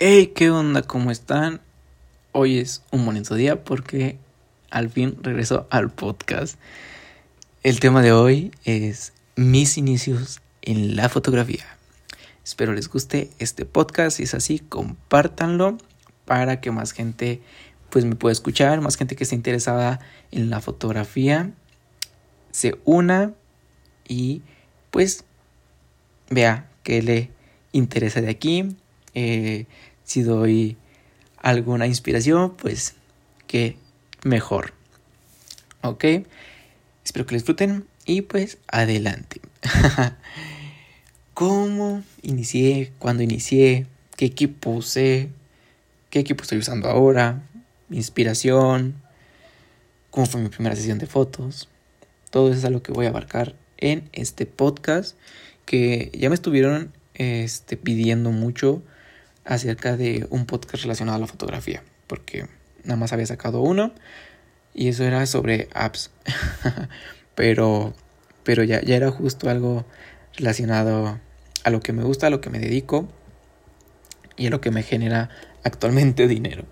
Hey, ¿qué onda? ¿Cómo están? Hoy es un bonito día porque al fin regreso al podcast. El tema de hoy es mis inicios en la fotografía. Espero les guste este podcast. Si es así, compártanlo para que más gente pues me pueda escuchar, más gente que esté interesada en la fotografía se una y pues vea que le interesa de aquí. Eh, si doy alguna inspiración, pues que mejor. Ok, espero que les disfruten y pues adelante. ¿Cómo inicié? ¿Cuándo inicié? ¿Qué equipo usé? ¿Qué equipo estoy usando ahora? Inspiración. ¿Cómo fue mi primera sesión de fotos? Todo eso es algo que voy a abarcar en este podcast que ya me estuvieron este, pidiendo mucho acerca de un podcast relacionado a la fotografía, porque nada más había sacado uno y eso era sobre apps, pero, pero ya, ya era justo algo relacionado a lo que me gusta, a lo que me dedico y a lo que me genera actualmente dinero.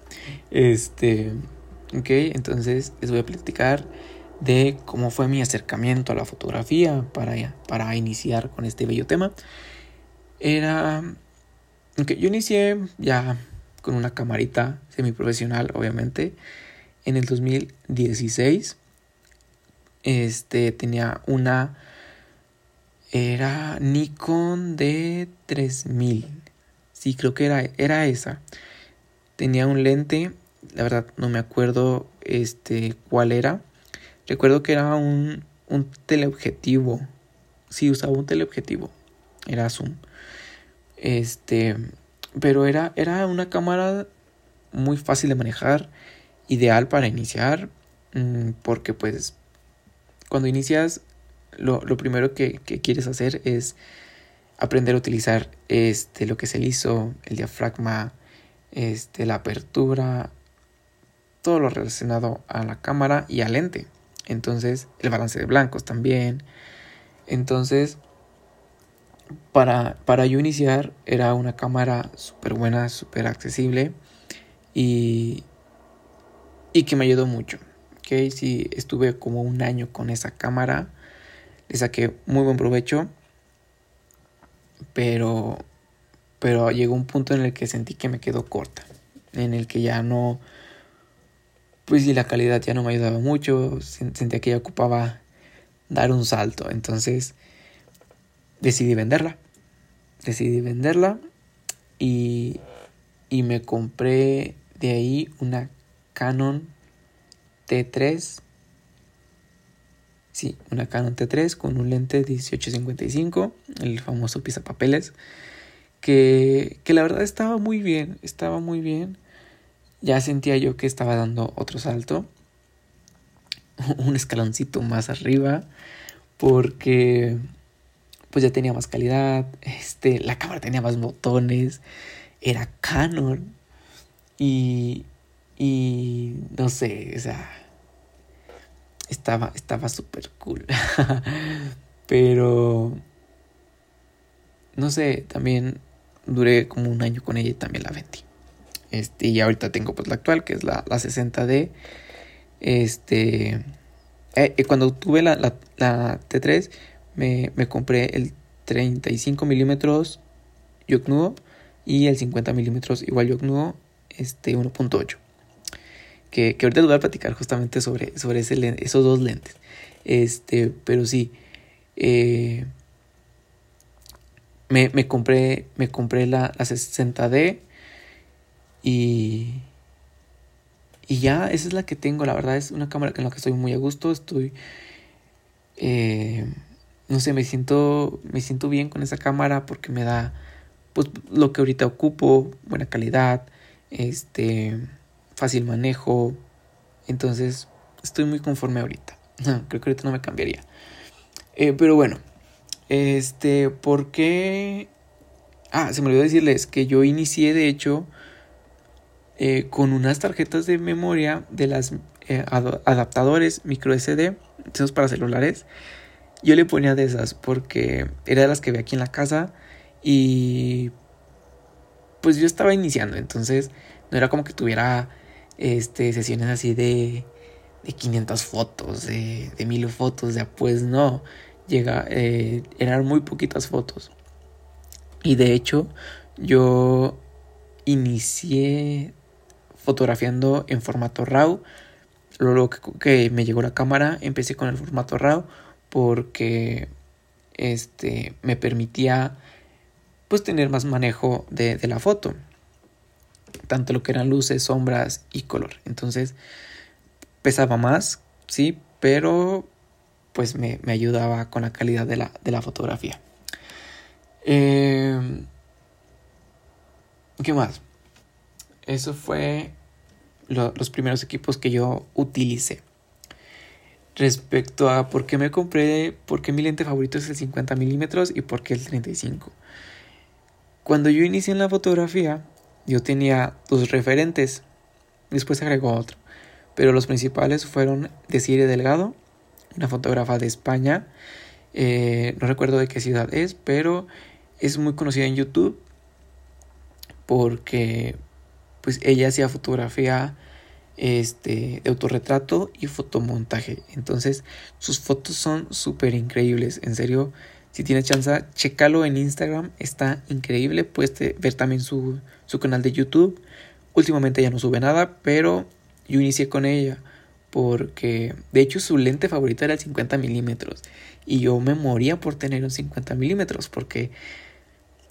Este, ok, entonces les voy a platicar de cómo fue mi acercamiento a la fotografía para, para iniciar con este bello tema. Era que yo inicié ya con una camarita semiprofesional, obviamente, en el 2016. Este tenía una era Nikon D3000. Sí, creo que era, era esa. Tenía un lente, la verdad no me acuerdo este cuál era. Recuerdo que era un, un teleobjetivo. Sí, usaba un teleobjetivo. Era zoom. Este, pero era, era una cámara muy fácil de manejar, ideal para iniciar, mm, porque pues cuando inicias lo, lo primero que, que, quieres hacer es aprender a utilizar este, lo que es el ISO, el diafragma, este, la apertura, todo lo relacionado a la cámara y al lente. Entonces, el balance de blancos también. Entonces, para, para yo iniciar era una cámara súper buena, súper accesible y, y que me ayudó mucho. Okay, sí, estuve como un año con esa cámara, le saqué muy buen provecho, pero, pero llegó un punto en el que sentí que me quedó corta, en el que ya no, pues sí, la calidad ya no me ayudaba mucho, sentía que ya ocupaba dar un salto, entonces decidí venderla. Decidí venderla y, y me compré de ahí una Canon T3. Sí, una Canon T3 con un lente 1855, el famoso papeles que, que la verdad estaba muy bien, estaba muy bien. Ya sentía yo que estaba dando otro salto, un escaloncito más arriba, porque pues ya tenía más calidad, este, la cámara tenía más botones, era Canon y, y no sé, o sea, estaba estaba súper cool. Pero no sé, también duré como un año con ella y también la vendí. Este, y ahorita tengo pues la actual, que es la, la 60D. Este, eh, cuando tuve la, la, la T3, me, me compré el 35 milímetros Yocnudo y el 50 milímetros igual Yocnudo este 1.8 que, que ahorita les voy a platicar justamente sobre, sobre esos dos lentes. Este pero sí eh, me, me, compré me compré la, la 60D y y ya esa es la que tengo. La verdad es una cámara en la que estoy muy a gusto. Estoy eh, no sé, me siento, me siento bien con esa cámara porque me da pues lo que ahorita ocupo, buena calidad, este, fácil manejo. Entonces, estoy muy conforme ahorita. creo que ahorita no me cambiaría. Eh, pero bueno, este, ¿por qué? Ah, se me olvidó decirles que yo inicié, de hecho, eh, con unas tarjetas de memoria de las eh, adaptadores micro SD, esos para celulares yo le ponía de esas porque era de las que ve aquí en la casa y pues yo estaba iniciando, entonces no era como que tuviera este, sesiones así de, de 500 fotos, de, de 1000 fotos, de pues no, llega, eh, eran muy poquitas fotos. Y de hecho, yo inicié fotografiando en formato RAW. Luego que, me llegó la cámara, empecé con el formato RAW porque este me permitía pues tener más manejo de, la foto. Tanto lo que eran luces, sombras y color. Entonces pesaba más, sí, pero pues me, me ayudaba con la calidad de la, de la fotografía. Eh, ¿Qué más? Eso fue lo, los primeros equipos que yo utilicé. Respecto a por qué me compré, por qué mi lente favorito es el 50 milímetros y por qué el 35. Cuando yo inicié en la fotografía, yo tenía dos referentes. Después agregó otro. Pero los principales fueron Desire Delgado, una fotógrafa de España. Eh, no recuerdo de qué ciudad es, pero es muy conocida en YouTube porque pues ella hacía fotografía este, de autorretrato y fotomontaje. Entonces sus fotos son súper increíbles. En serio, si tienes chance, chécalo en Instagram, está increíble. Puedes ver también su, su canal de YouTube. Últimamente ya no sube nada, pero yo inicié con ella porque de hecho su lente favorita era el 50 milímetros y yo me moría por tener un 50 milímetros porque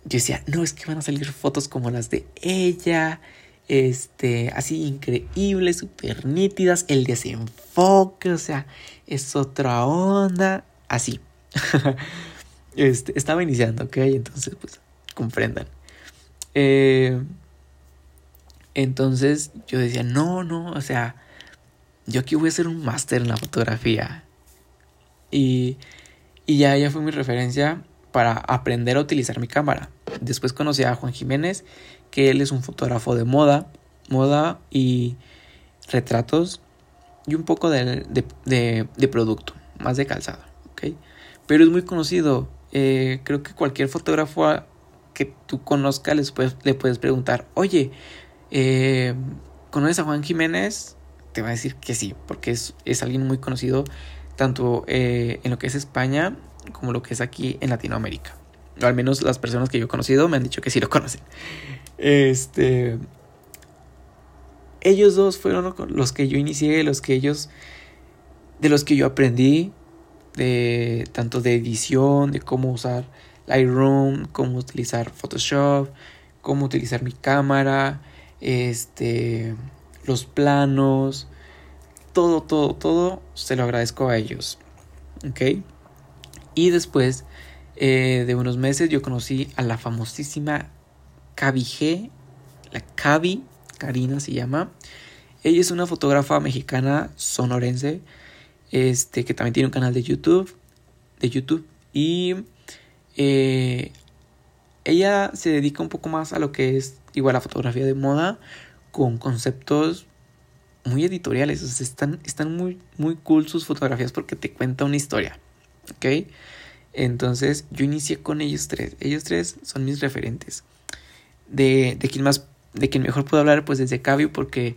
yo decía, no, es que van a salir fotos como las de ella, este, así increíbles, súper nítidas, el desenfoque, o sea, es otra onda, así. Este, estaba iniciando, ¿ok? Entonces, pues, comprendan. Eh, entonces yo decía, no, no, o sea, yo aquí voy a hacer un máster en la fotografía. Y, y ya ella fue mi referencia para aprender a utilizar mi cámara. Después conocí a Juan Jiménez, que él es un fotógrafo de moda, moda y retratos y un poco de, de, producto, más de calzado, ¿ok? Pero es muy conocido eh, creo que cualquier fotógrafo que tú conozcas les puedes, le puedes preguntar, oye, eh, ¿conoces a Juan Jiménez? Te va a decir que sí, porque es, es alguien muy conocido tanto eh, en lo que es España como lo que es aquí en Latinoamérica. Al menos las personas que yo he conocido me han dicho que sí lo conocen. Este. Ellos dos fueron los que yo inicié, los que ellos. de los que yo aprendí de tanto de edición, de cómo usar Lightroom, cómo utilizar Photoshop, cómo utilizar mi cámara, este, los planos, todo, todo, todo se lo agradezco a ellos. ¿Ok? Y después eh, de unos meses yo conocí a la famosísima Cavi G, la Cavi, Karina se llama. Ella es una fotógrafa mexicana sonorense este, que también tiene un canal de YouTube, de YouTube, y eh, ella se dedica un poco más a lo que es igual la fotografía de moda, con conceptos muy editoriales, o sea, están, están muy, muy cool sus fotografías porque te cuenta una historia, ¿ok? Entonces yo inicié con ellos tres, ellos tres son mis referentes. De, de quien más, de quien mejor puedo hablar, pues desde Cabio, porque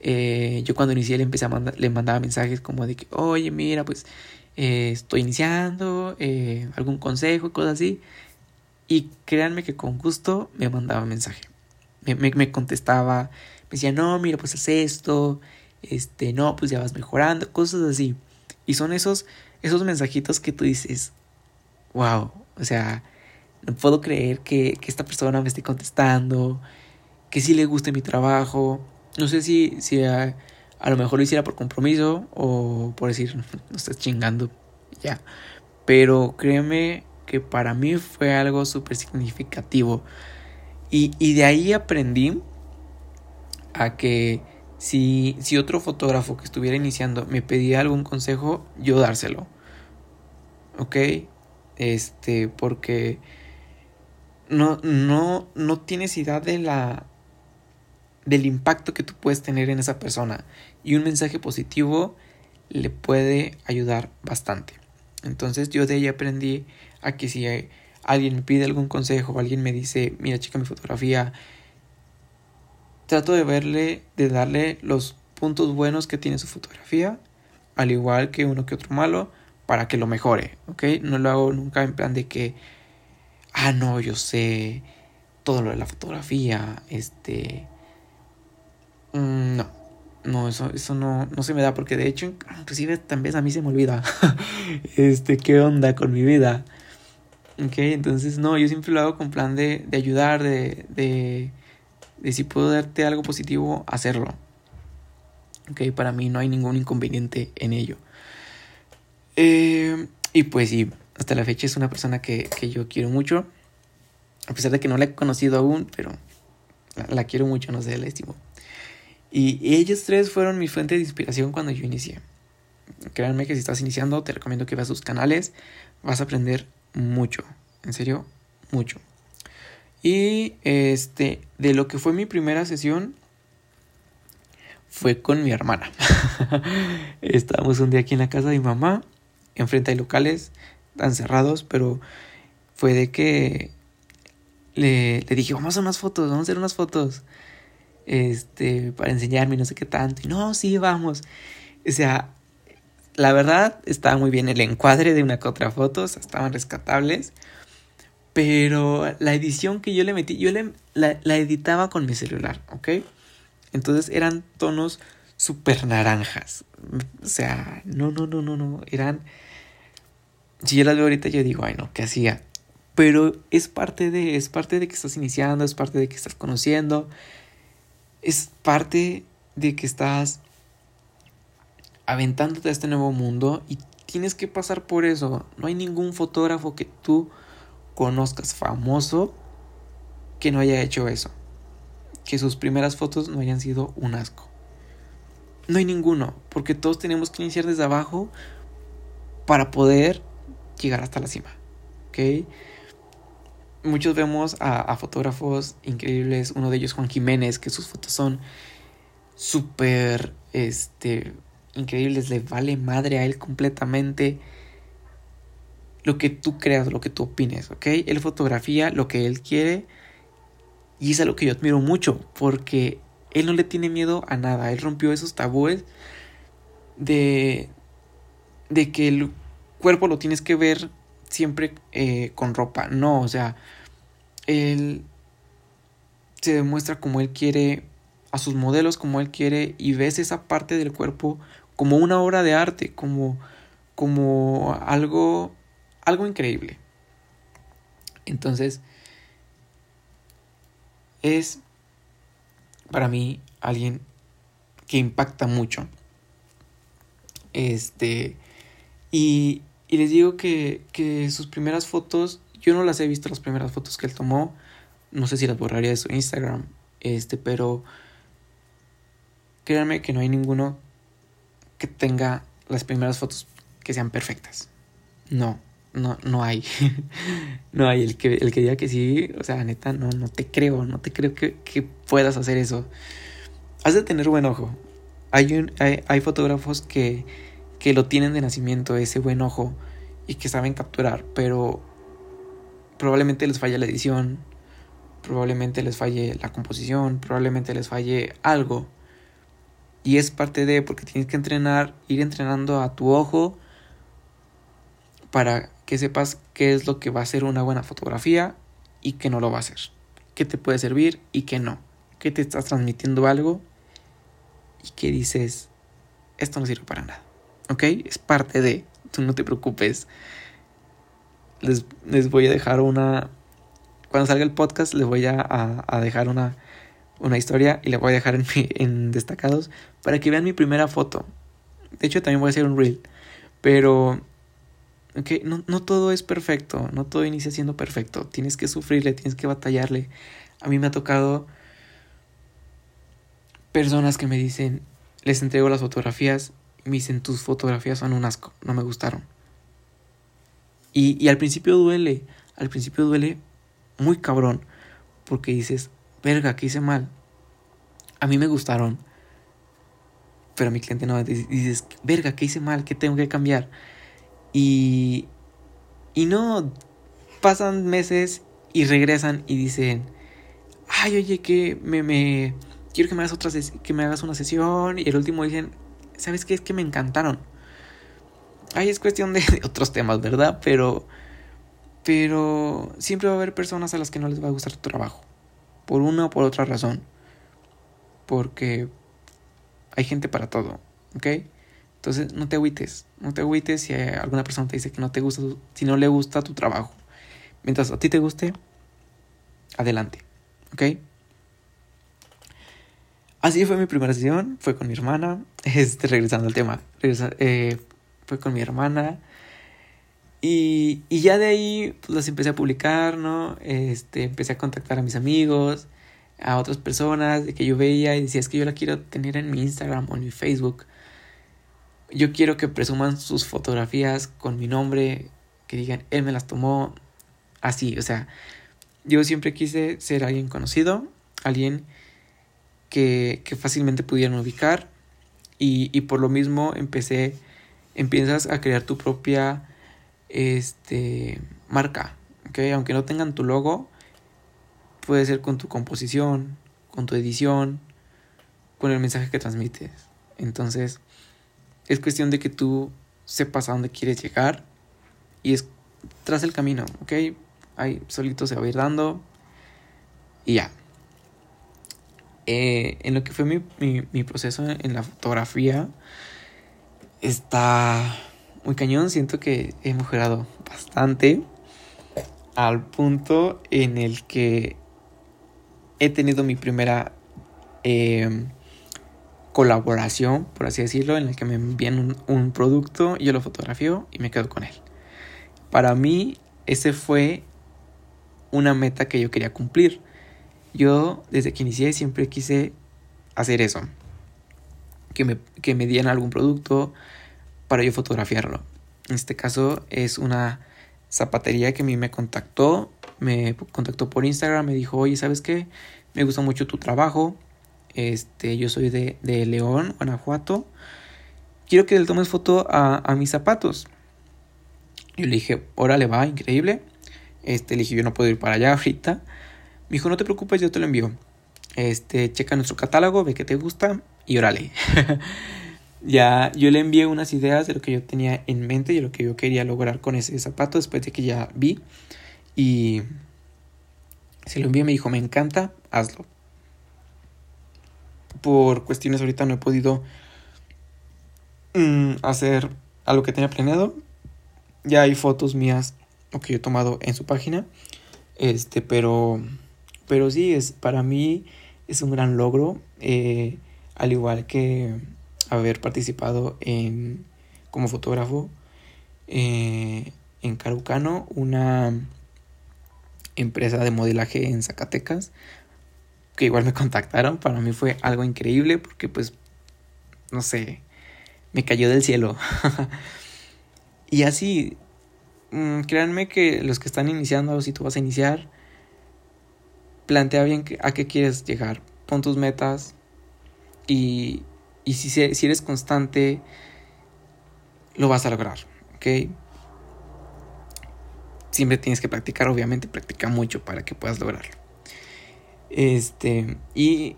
eh, yo cuando inicié le empecé a le mandaba mensajes como de que, oye, mira, pues eh, estoy iniciando, eh, algún consejo, cosas así. Y créanme que con gusto me mandaba mensaje. Me, me, contestaba, me decía, no, mira, pues haz esto, este, no, pues ya vas mejorando, cosas así. Y son esos, esos mensajitos que tú dices, wow, o sea, no puedo creer que, que esta persona me esté contestando, que sí le guste mi trabajo, no sé si, si a, lo mejor lo hiciera por compromiso o por decir, no estás chingando, ya. Pero créeme que para mí fue algo súper significativo. Y, y, de ahí aprendí a que si, si otro fotógrafo que estuviera iniciando me pedía algún consejo, yo dárselo. ¿Ok? Este, porque no, no, no tienes idea de la, del impacto que tú puedes tener en esa persona. Y un mensaje positivo le puede ayudar bastante. Entonces yo de ahí aprendí a que si alguien me pide algún consejo, alguien me dice, mira chica mi fotografía, trato de verle, de darle los puntos buenos que tiene su fotografía, al igual que uno que otro malo, para que lo mejore, ¿ok? No lo hago nunca en plan de que, ah, no, yo sé todo lo de la fotografía, este... Mm, no, no, eso, eso no, no se me da porque de hecho, inclusive también a mí se me olvida, este, qué onda con mi vida. Ok, entonces no, yo siempre lo hago con plan de, de ayudar, de, de, de si puedo darte algo positivo, hacerlo. Ok, para mí no hay ningún inconveniente en ello. Eh, y pues sí, hasta la fecha es una persona que, que, yo quiero mucho. A pesar de que no la he conocido aún, pero la, quiero mucho, no sé, la estimo. Y ellos tres fueron mi fuente de inspiración cuando yo inicié. Créanme que si estás iniciando, te recomiendo que veas sus canales. Vas a aprender mucho. En serio, mucho. Y este, de lo que fue mi primera sesión, fue con mi hermana. Estábamos un día aquí en la casa de mi mamá. Enfrente hay locales, tan cerrados, pero fue de que le, le dije, vamos a hacer unas fotos, vamos a hacer unas fotos este, para enseñarme no sé qué tanto. Y no, sí, vamos. O sea, la verdad estaba muy bien el encuadre de una que otra foto, estaban rescatables. Pero la edición que yo le metí, yo le, la, la editaba con mi celular, ¿ok? Entonces eran tonos súper naranjas. O sea, no, no, no, no, no. Eran. Si yo las veo ahorita, yo digo, ay, no, ¿qué hacía? Pero es parte de, es parte de que estás iniciando, es parte de que estás conociendo es parte de que estás aventándote a este nuevo mundo y tienes que pasar por eso. No hay ningún fotógrafo que tú conozcas famoso que no haya hecho eso. Que sus primeras fotos no hayan sido un asco. No hay ninguno, porque todos tenemos que iniciar desde abajo para poder llegar hasta la cima. ¿Ok? muchos vemos a, fotógrafos increíbles, uno de ellos Juan Jiménez, que sus fotos son súper, este, increíbles, le vale madre a él completamente lo que tú creas, lo que tú opines, ¿ok? Él fotografía lo que él quiere y es algo que yo admiro mucho porque él no le tiene miedo a nada, él rompió esos tabúes de, de que cuerpo lo tienes que ver siempre eh, con ropa. No, o sea, él se demuestra como él quiere, a sus modelos como él quiere, y ves esa parte del cuerpo como una obra de arte, como, como algo, algo increíble. Entonces, es para mí alguien que impacta mucho. Este, y, y les digo que, que sus primeras fotos, yo no las he visto las primeras fotos que él tomó. No sé si las borraría de su Instagram. Este, pero créanme que no hay ninguno que tenga las primeras fotos que sean perfectas. No, no, no hay. no hay. El que, el que diga que sí, o sea, neta, no, no te creo, no te creo que, que puedas hacer eso. Has de tener buen ojo. Hay, un, hay, hay fotógrafos que que lo tienen de nacimiento, ese buen ojo, y que saben capturar, pero probablemente les falle la edición, probablemente les falle la composición, probablemente les falle algo. Y es parte de, porque tienes que entrenar, ir entrenando a tu ojo para que sepas qué es lo que va a ser una buena fotografía y qué no lo va a hacer. Qué te puede servir y qué no. Qué te estás transmitiendo algo y qué dices, esto no sirve para nada. ¿Ok? Es parte de, tú no te preocupes. Les, les voy a dejar una, cuando salga el podcast les voy a, a, dejar una, una historia y la voy a dejar en, en destacados para que vean mi primera foto. De hecho, también voy a hacer un reel. Pero, ok, no, no todo es perfecto, no todo inicia siendo perfecto. Tienes que sufrirle, tienes que batallarle. A mí me ha tocado personas que me dicen, les entrego las fotografías me dicen tus fotografías son un asco, no me gustaron. Y, y al principio duele, al principio duele muy cabrón, porque dices, verga, ¿qué hice mal? A mí me gustaron, pero mi cliente no, dices, verga, ¿qué hice mal? ¿Qué tengo que cambiar? Y, y no, pasan meses y regresan y dicen, ay, oye, que me, me, quiero que me hagas otra que me hagas una sesión y el último dicen, ¿sabes qué? Es que me encantaron. Ahí es cuestión de, otros temas, ¿verdad? Pero pero siempre va a haber personas a las que no les va a gustar tu trabajo, por una o por otra razón. Porque hay gente para todo, ¿ok? Entonces no te agüites, no te agüites si alguna persona te dice que no te gusta, si no le gusta tu trabajo. Mientras a ti te guste, adelante, ¿ok? Así fue mi primera sesión, fue con mi hermana, este, regresando al tema, eh, fue con mi hermana y, y ya de ahí pues, las empecé a publicar, ¿no? Este, empecé a contactar a mis amigos, a otras personas de que yo veía y decía, es que yo la quiero tener en mi Instagram o en mi Facebook. Yo quiero que presuman sus fotografías con mi nombre, que digan, él me las tomó así, o sea, yo siempre quise ser alguien conocido, alguien que, que fácilmente pudieran ubicar y, y por lo mismo empecé, empiezas a crear tu propia este, marca, ¿ok? Aunque no tengan tu logo, puede ser con tu composición, con tu edición, con el mensaje que transmites. Entonces, es cuestión de que tú sepas a dónde quieres llegar y es tras el camino, ¿ok? Ahí solito se va a ir dando y ya. Eh, en lo que fue mi, proceso en la fotografía, está muy cañón. Siento que he mejorado bastante al punto en el que he tenido mi primera em, colaboración, por así decirlo, en el que me envían un, un, producto, yo lo fotografío y me quedo con él. Para mí, ese fue una meta que yo quería cumplir. Yo, desde que inicié, siempre quise hacer eso. Que me, que me dieran algún producto, para yo fotografiarlo. En este caso es una zapatería que a mí me contactó, me contactó por Instagram, me dijo, oye, ¿sabes qué? Me gusta mucho tu trabajo, este, yo soy de, de León, Guanajuato, quiero que le tomes foto a, a mis zapatos. Yo le dije, órale, va, increíble. Este, le dije, yo no puedo ir para allá ahorita. Me dijo, no te preocupes, yo te lo envío. Este, checa nuestro catálogo, ve que te gusta y órale. ya yo le envié unas ideas de lo que yo tenía en mente y de lo que yo quería lograr con ese zapato después de que ya vi y se lo envié me dijo me encanta hazlo por cuestiones ahorita no he podido mm, hacer algo que tenía planeado ya hay fotos mías o que yo he tomado en su página este pero pero sí es para mí es un gran logro eh, al igual que haber participado en, como fotógrafo eh, en Carucano, una empresa de modelaje en Zacatecas, que igual me contactaron. Para mí fue algo increíble porque pues, no sé, me cayó del cielo. y así, mm, créanme que los que están iniciando, si tú vas a iniciar, plantea bien a qué quieres llegar, pon tus metas y, y si, si eres constante, lo vas a lograr, ¿ok? Siempre tienes que practicar, obviamente, practica mucho para que puedas lograrlo. Este, y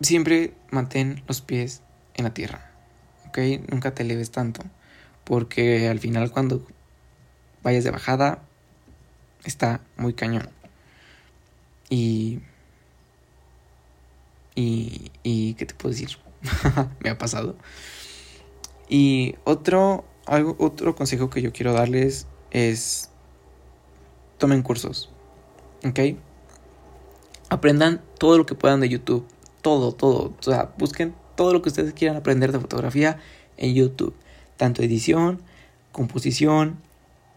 siempre mantén los pies en la tierra, ¿ok? Nunca te eleves tanto, porque al final cuando vayas de bajada, está muy cañón. Y y, y ¿qué te puedo decir? Me ha pasado. Y otro, algo, otro consejo que yo quiero darles es tomen cursos. ¿Ok? Aprendan todo lo que puedan de YouTube. Todo, todo. O sea, busquen todo lo que ustedes quieran aprender de fotografía en YouTube. Tanto edición, composición,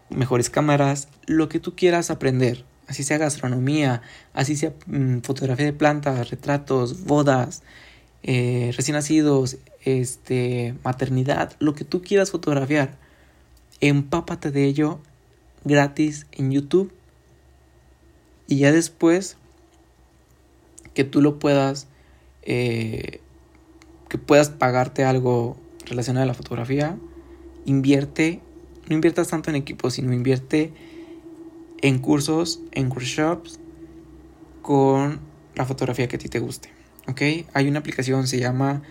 mejores cámaras, lo que tú quieras aprender así sea gastronomía, así sea mm, fotografía de plantas, retratos, bodas, eh, recién nacidos, este, maternidad, lo que tú quieras fotografiar, empápate de ello gratis en YouTube y ya después que tú lo puedas, eh, que puedas pagarte algo relacionado a la fotografía, invierte, no inviertas tanto en equipo, sino invierte en cursos, en workshops con la fotografía que a ti te guste. ¿Ok? Hay una aplicación, se llama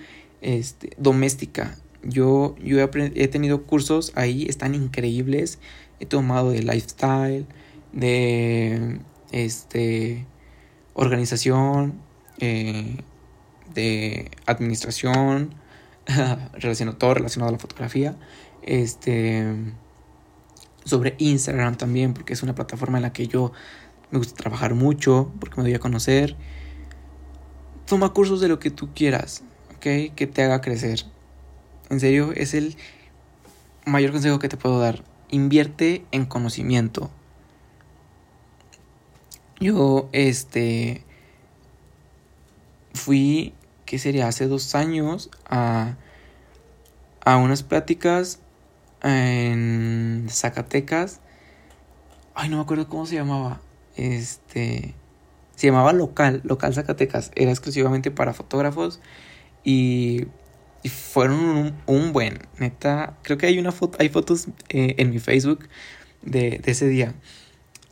este, Doméstica. Yo, yo he, he tenido cursos ahí, están increíbles. He tomado de lifestyle, de este, organización, eh, de administración, relacionado, todo relacionado a la fotografía. Este, sobre Instagram también, porque es una plataforma en la que yo me gusta trabajar mucho, porque me doy a conocer. Toma cursos de lo que tú quieras, ¿ok? Que te haga crecer. En serio, es el mayor consejo que te puedo dar. Invierte en conocimiento. Yo, este, fui, ¿qué sería? Hace dos años a, a unas pláticas en Zacatecas. Ay, no me acuerdo cómo se llamaba. Este. Se llamaba Local, Local Zacatecas. Era exclusivamente para fotógrafos. Y, y fueron un, buen. Neta, creo que hay una foto, hay fotos eh, en mi Facebook de, de ese día.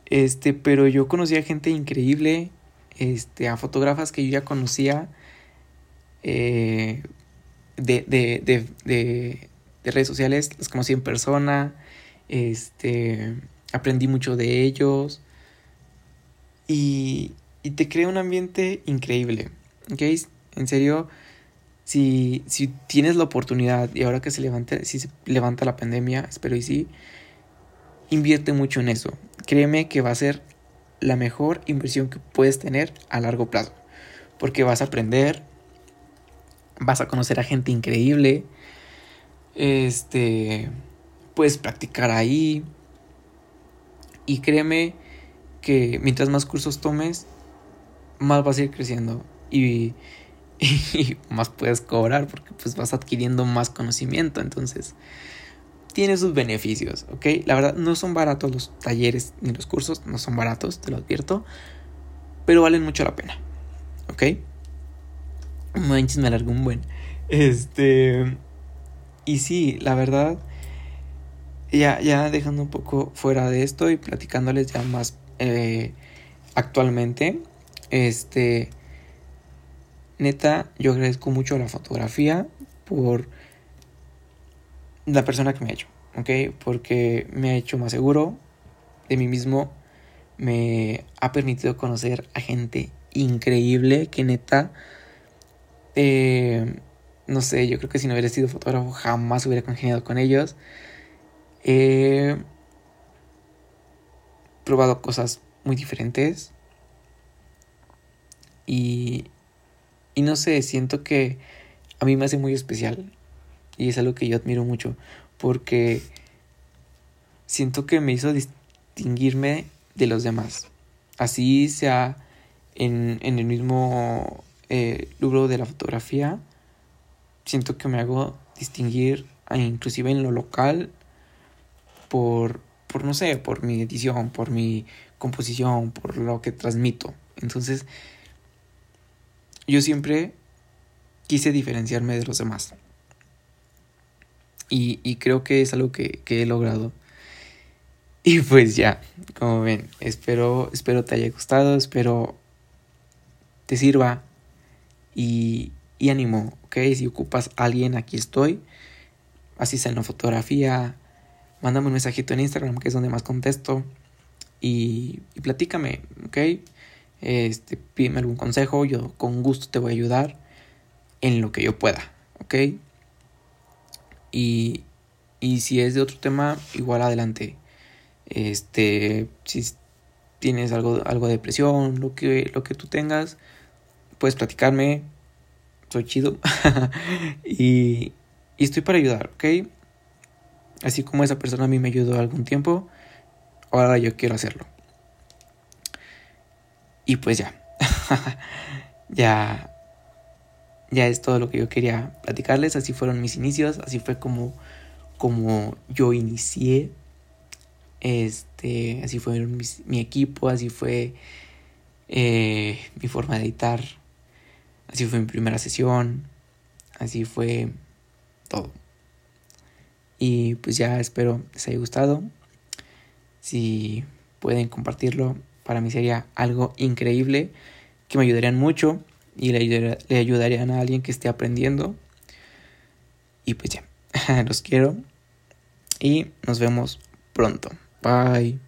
Este, pero yo conocí a gente increíble. Este, a fotógrafas que yo ya conocía. Eh, de, de, de, de, de redes sociales, los conocí en persona, este, aprendí mucho de ellos y, y te crea un ambiente increíble, ¿ok? En serio, si, si tienes la oportunidad y ahora que se levanta, si se levanta la pandemia, espero y sí, invierte mucho en eso. Créeme que va a ser la mejor inversión que puedes tener a largo plazo, porque vas a aprender, vas a conocer a gente increíble, este, puedes practicar ahí. Y créeme que mientras más cursos tomes, más vas a ir creciendo y, y, más puedes cobrar porque pues vas adquiriendo más conocimiento. Entonces, tiene sus beneficios, ¿ok? La verdad, no son baratos los talleres ni los cursos, no son baratos, te lo advierto, pero valen mucho la pena, ¿ok? Manches, me alargó un buen. Este. Y sí, la verdad, ya, ya dejando un poco fuera de esto y platicándoles ya más eh, actualmente, este, neta, yo agradezco mucho la fotografía por la persona que me ha hecho, ¿ok? Porque me ha hecho más seguro de mí mismo, me ha permitido conocer a gente increíble que neta... Eh, no sé, yo creo que si no hubiera sido fotógrafo jamás hubiera congeniado con ellos. He probado cosas muy diferentes. Y, y no sé, siento que a mí me hace muy especial. Y es algo que yo admiro mucho. Porque siento que me hizo distinguirme de los demás. Así sea en, en el mismo eh, libro de la fotografía siento que me hago distinguir inclusive en lo local por, por no sé, por mi edición, por mi composición, por lo que transmito. Entonces, yo siempre quise diferenciarme de los demás. Y, y creo que es algo que, que, he logrado. Y pues ya, como ven, espero, espero te haya gustado, espero te sirva. Y, y ánimo, ¿ok? Si ocupas a alguien, aquí estoy. Así sea en la fotografía. Mándame un mensajito en Instagram, que es donde más contesto. Y, y platícame, ¿ok? Este, pídeme algún consejo, yo con gusto te voy a ayudar en lo que yo pueda, ¿ok? Y, y si es de otro tema, igual adelante. Este, si tienes algo, algo de depresión, lo que, lo que tú tengas, puedes platicarme, chido y, y estoy para ayudar, ¿ok? Así como esa persona a mí me ayudó algún tiempo, ahora yo quiero hacerlo. Y pues ya, ya, ya es todo lo que yo quería platicarles. Así fueron mis inicios, así fue como, como yo inicié. Este, así fue mi, equipo, así fue eh, mi forma de editar Así fue mi primera sesión, así fue todo. Y pues ya espero les haya gustado. Si pueden compartirlo, para mí sería algo increíble. que me ayudarían mucho y le, le ayudarían a alguien que esté aprendiendo. Y pues ya, los quiero y nos vemos pronto. Bye.